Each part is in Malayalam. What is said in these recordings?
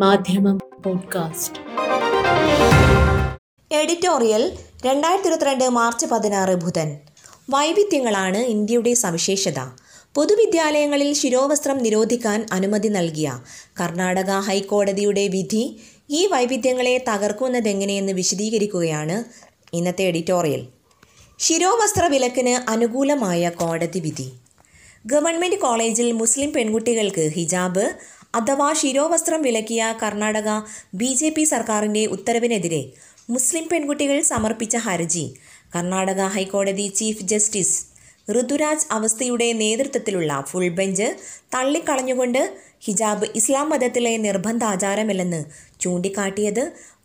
മാധ്യമം പോഡ്കാസ്റ്റ്. എഡിറ്റോറിയൽ രണ്ടായിരത്തി ഇരുപത്തിരണ്ട് മാർച്ച് പതിനാറ് ബുധൻ. വൈവിധ്യങ്ങളാണ് ഇന്ത്യയുടെ സവിശേഷത. പൊതുവിദ്യാലയങ്ങളിൽ ശിരോവസ്ത്രം നിരോധിക്കാൻ അനുമതി നൽകിയ കർണാടക ഹൈക്കോടതിയുടെ വിധി ഈ വൈവിധ്യങ്ങളെ തകർക്കുന്നതെങ്ങനെയെന്ന് വിശദീകരിക്കുകയാണ് ഇന്നത്തെ എഡിറ്റോറിയൽ. ശിരോവസ്ത്ര വിലക്കിന് അനുകൂലമായ കോടതി വിധി. ഗവൺമെന്റ് കോളേജിൽ മുസ്ലിം പെൺകുട്ടികൾക്ക് ഹിജാബ് അഥവാ ശിരോവസ്ത്രം വിലക്കിയ കർണാടക ബി ജെ പി സർക്കാരിന്റെ ഉത്തരവിനെതിരെ മുസ്ലിം പെൺകുട്ടികൾ സമർപ്പിച്ച ഹർജി. കർണാടക ഹൈക്കോടതി ചീഫ് ജസ്റ്റിസ് ഋതുരാജ് അവസ്ഥയുടെ നേതൃത്വത്തിലുള്ള ഫുൾ ബെഞ്ച് തള്ളിക്കളഞ്ഞുകൊണ്ട് ഹിജാബ് ഇസ്ലാം മതത്തിലെ നിർബന്ധാചാരമല്ലെന്ന് ചൂണ്ടിക്കാട്ടിയത്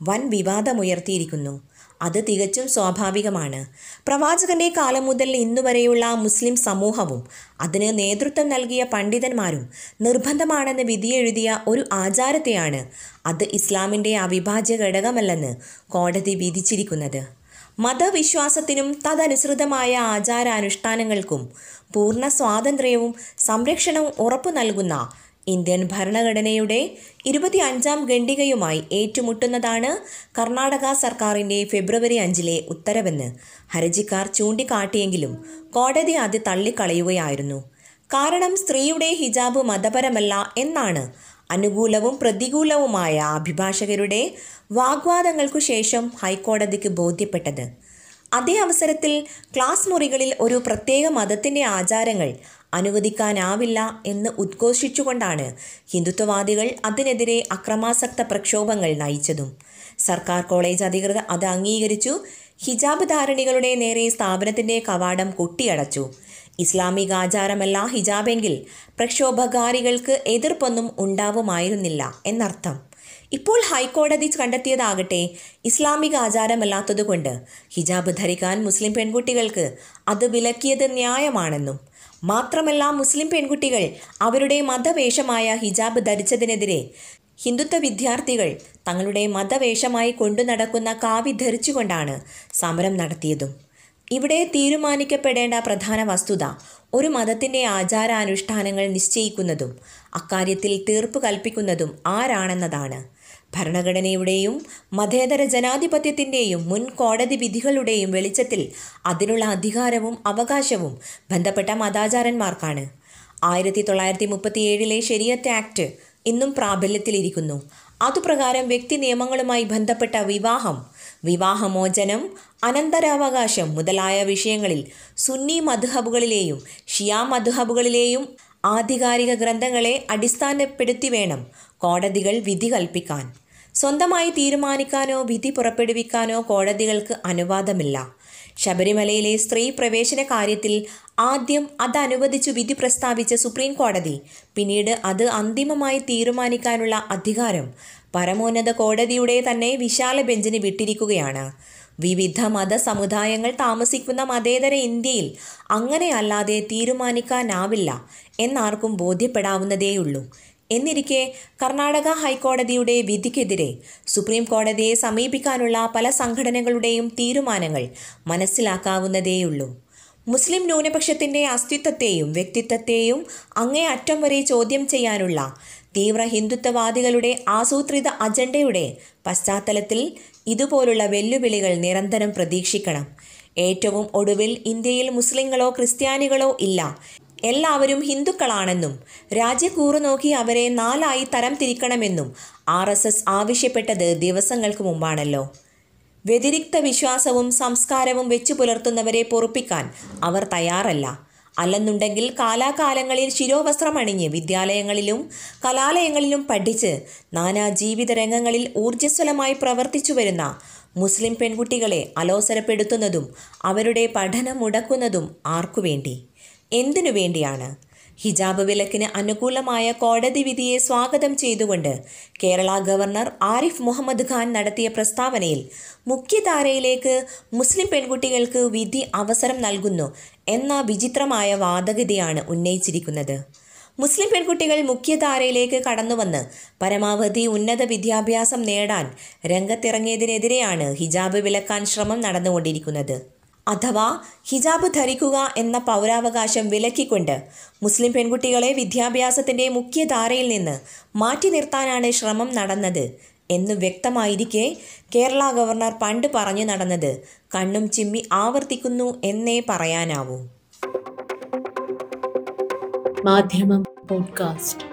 വൻ വിവാദമുയർത്തിയിരിക്കുന്നു. അത് തികച്ചും സ്വാഭാവികമാണ്. പ്രവാചകന്റെ കാലം മുതൽ ഇന്നുവരെയുള്ള മുസ്ലിം സമൂഹവും അതിന് നേതൃത്വം നൽകിയ പണ്ഡിതന്മാരും നിർബന്ധമാണെന്ന് വിധിയെഴുതിയ ഒരു ആചാരത്തെയാണ് അത് ഇസ്ലാമിന്റെ അവിഭാജ്യ ഘടകമല്ലെന്ന് കോടതി വിധിച്ചിരിക്കുന്നത്. മതവിശ്വാസത്തിനും തദനുസൃതമായ ആചാരാനുഷ്ഠാനങ്ങൾക്കും പൂർണ സ്വാതന്ത്ര്യവും സംരക്ഷണവും ഉറപ്പു നൽകുന്ന ഇന്ത്യൻ ഭരണഘടനയുടെ ഇരുപത്തി അഞ്ചാം ഖണ്ഡികയുമായി ഏറ്റുമുട്ടുന്നതാണ് കർണാടക സർക്കാരിന്റെ ഫെബ്രുവരി അഞ്ചിലെ ഉത്തരവെന്ന് ഹർജിക്കാർ ചൂണ്ടിക്കാട്ടിയെങ്കിലും കോടതി അത് തള്ളിക്കളയുകയായിരുന്നു. കാരണം സ്ത്രീയുടെ ഹിജാബ് മതപരമല്ല എന്നാണ് അനുകൂലവും പ്രതികൂലവുമായ അഭിഭാഷകരുടെ വാഗ്വാദങ്ങൾക്കു ശേഷം ഹൈക്കോടതിക്ക് ബോധ്യപ്പെട്ടത്. അതേ അവസരത്തിൽ ക്ലാസ് മുറികളിൽ ഒരു പ്രത്യേക മതത്തിന്റെ ആചാരങ്ങൾ അനുവദിക്കാനാവില്ല എന്ന് ഉദ്ഘോഷിച്ചുകൊണ്ടാണ് ഹിന്ദുത്വവാദികൾ അതിനെതിരെ അക്രമാസക്ത പ്രക്ഷോഭങ്ങൾ നയിച്ചതും. സർക്കാർ കോളേജ് അധികൃതർ അത് അംഗീകരിച്ചു. ഹിജാബ് ധാരണികളുടെ നേരെ സ്ഥാപനത്തിന്റെ കവാടം കൊട്ടിയടച്ചു. ഇസ്ലാമിക ആചാരമല്ല ഹിജാബെങ്കിൽ പ്രക്ഷോഭകാരികൾക്ക് എതിർപ്പൊന്നും ഉണ്ടാവുമായിരുന്നില്ല എന്നർത്ഥം. ഇപ്പോൾ ഹൈക്കോടതി കണ്ടെത്തിയതാകട്ടെ ഇസ്ലാമിക ആചാരമല്ലാത്തതുകൊണ്ട് ഹിജാബ് ധരിക്കാൻ മുസ്ലിം പെൺകുട്ടികൾക്ക് അത് വിലക്കിയത് ന്യായമാണെന്നും മാത്രമല്ല മുസ്ലിം പെൺകുട്ടികൾ അവരുടെ മതവേഷമായ ഹിജാബ് ധരിച്ചതിനെതിരെ ഹിന്ദുത്വ വിദ്യാർത്ഥികൾ തങ്ങളുടെ മതവേഷമായി കൊണ്ടു നടക്കുന്ന കാവി ധരിച്ചുകൊണ്ടാണ് സമരം നടത്തിയതും. ഇവിടെ തീരുമാനിക്കപ്പെടേണ്ട പ്രധാന വസ്തുത ഒരു മതത്തിന്റെ ആചാരാനുഷ്ഠാനങ്ങൾ നിശ്ചയിക്കുന്നതും അക്കാര്യത്തിൽ തീർപ്പ് കൽപ്പിക്കുന്നതും ആരാണെന്നതാണ്. ഭരണഘടനയുടെയും മതേതര ജനാധിപത്യത്തിന്റെയും മുൻ കോടതി വിധികളുടെയും വെളിച്ചത്തിൽ അതിനുള്ള അധികാരവും അവകാശവും ബന്ധപ്പെട്ട മതാചാരന്മാർക്കാണ്. ആയിരത്തി തൊള്ളായിരത്തി മുപ്പത്തിയേഴിലെ ശരിയത്ത് ആക്ട് ഇന്നും പ്രാബല്യത്തിലിരിക്കുന്നു. അതുപ്രകാരം വ്യക്തി നിയമങ്ങളുമായി ബന്ധപ്പെട്ട വിവാഹം വിവാഹമോചനം അനന്തരാവകാശം മുതലായ വിഷയങ്ങളിൽ സുന്നി മധുഹബുകളിലെയും ഷിയാ മധുഹബുകളിലെയും ആധികാരിക ഗ്രന്ഥങ്ങളെ അടിസ്ഥാനപ്പെടുത്തി വേണം കോടതികൾ വിധി കൽപ്പിക്കാൻ. സ്വന്തമായി തീരുമാനിക്കാനോ വിധി പുറപ്പെടുവിക്കാനോ കോടതികൾക്ക് അനുവാദമില്ല. ശബരിമലയിലെ സ്ത്രീ പ്രവേശന കാര്യത്തിൽ ആദ്യം അത് അനുവദിച്ചു വിധി പ്രസ്താവിച്ച സുപ്രീം കോടതി പിന്നീട് അത് അന്തിമമായി തീരുമാനിക്കാനുള്ള അധികാരം പരമോന്നത കോടതിയുടെ തന്നെ വിശാല ബെഞ്ചിന് വിട്ടിരിക്കുകയാണ്. വിവിധ മത സമുദായങ്ങൾ താമസിക്കുന്ന മതേതര ഇന്ത്യയിൽ അങ്ങനെയല്ലാതെ തീരുമാനിക്കാനാവില്ല എന്നാർക്കും ബോധ്യപ്പെടാവുന്നതേയുള്ളൂ. എന്നിരിക്കെ കർണാടക ഹൈക്കോടതിയുടെ വിധിക്കെതിരെ സുപ്രീം കോടതിയെ സമീപിക്കാനുള്ള പല സംഘടനകളുടെയും തീരുമാനങ്ങൾ മനസ്സിലാക്കാവുന്നതേയുള്ളൂ. മുസ്ലിം ന്യൂനപക്ഷത്തിന്റെ അസ്തിത്വത്തെയും വ്യക്തിത്വത്തെയും അങ്ങേ അറ്റം വരെ ചോദ്യം ചെയ്യാനുള്ള തീവ്ര ഹിന്ദുത്വവാദികളുടെ ആസൂത്രിത അജണ്ടയുടെ പശ്ചാത്തലത്തിൽ ഇതുപോലുള്ള വെല്ലുവിളികൾ നിരന്തരം പ്രതീക്ഷിക്കണം. ഏറ്റവും ഒടുവിൽ ഇന്ത്യയിൽ മുസ്ലിങ്ങളോ ക്രിസ്ത്യാനികളോ ഇല്ല. എല്ലാവരും ഹിന്ദുക്കളാണെന്നും രാജ്യക്കൂറു നോക്കി അവരെ നാലായി തരം തിരിക്കണമെന്നും ആർ എസ് എസ് ആവശ്യപ്പെട്ടത് ദിവസങ്ങൾക്ക് മുമ്പാണല്ലോ. വ്യതിരിക്ത വിശ്വാസവും സംസ്കാരവും വെച്ചു പുലർത്തുന്നവരെ പൊറുപ്പിക്കാൻ അവർ തയ്യാറല്ല. അല്ലെന്നുണ്ടെങ്കിൽ കാലാകാലങ്ങളിൽ ശിരോവസ്ത്രം അണിഞ്ഞ് വിദ്യാലയങ്ങളിലും കലാലയങ്ങളിലും പഠിച്ച് നാനാ ജീവിത രംഗങ്ങളിൽ ഊർജസ്വലമായി പ്രവർത്തിച്ചു വരുന്ന മുസ്ലിം പെൺകുട്ടികളെ അലോസരപ്പെടുത്തുന്നതും അവരുടെ പഠനം മുടക്കുന്നതും ആർക്കുവേണ്ടി? എന്തിനു വേണ്ടിയാണ്? ഹിജാബ് വിലക്കിന് അനുകൂലമായ കോടതി വിധിയെ സ്വാഗതം ചെയ്തുകൊണ്ട് കേരള ഗവർണർ ആരിഫ് മുഹമ്മദ് ഖാൻ നടത്തിയ പ്രസ്താവനയിൽ മുഖ്യധാരയിലേക്ക് മുസ്ലിം പെൺകുട്ടികൾക്ക് വിധി അവസരം നൽകുന്നു എന്ന വിചിത്രമായ വാദഗതിയാണ് ഉന്നയിച്ചിരിക്കുന്നത്. മുസ്ലിം പെൺകുട്ടികൾ മുഖ്യധാരയിലേക്ക് കടന്നുവന്ന് പരമാവധി ഉന്നത വിദ്യാഭ്യാസം നേടാൻ രംഗത്തിറങ്ങിയതിനെതിരെയാണ് ഹിജാബ് വിലക്കാൻ ശ്രമം നടന്നുകൊണ്ടിരിക്കുന്നത്. അഥവാ ഹിജാബ് ധരിക്കുക എന്ന പൗരാവകാശം വിലക്കിക്കൊണ്ട് മുസ്ലിം പെൺകുട്ടികളെ വിദ്യാഭ്യാസത്തിന്റെ മുഖ്യധാരയിൽ നിന്ന് മാറ്റി നിർത്താനാണ് ശ്രമം നടന്നത് എന്ന് വ്യക്തമായിരിക്കെ കേരള ഗവർണർ പണ്ട് പറഞ്ഞു നടന്നത്. കണ്ണും ചിമ്മി ആവർത്തിക്കുന്നു എന്നേ പറയാനാവൂ. മാധ്യമം പോഡ്കാസ്റ്റ്.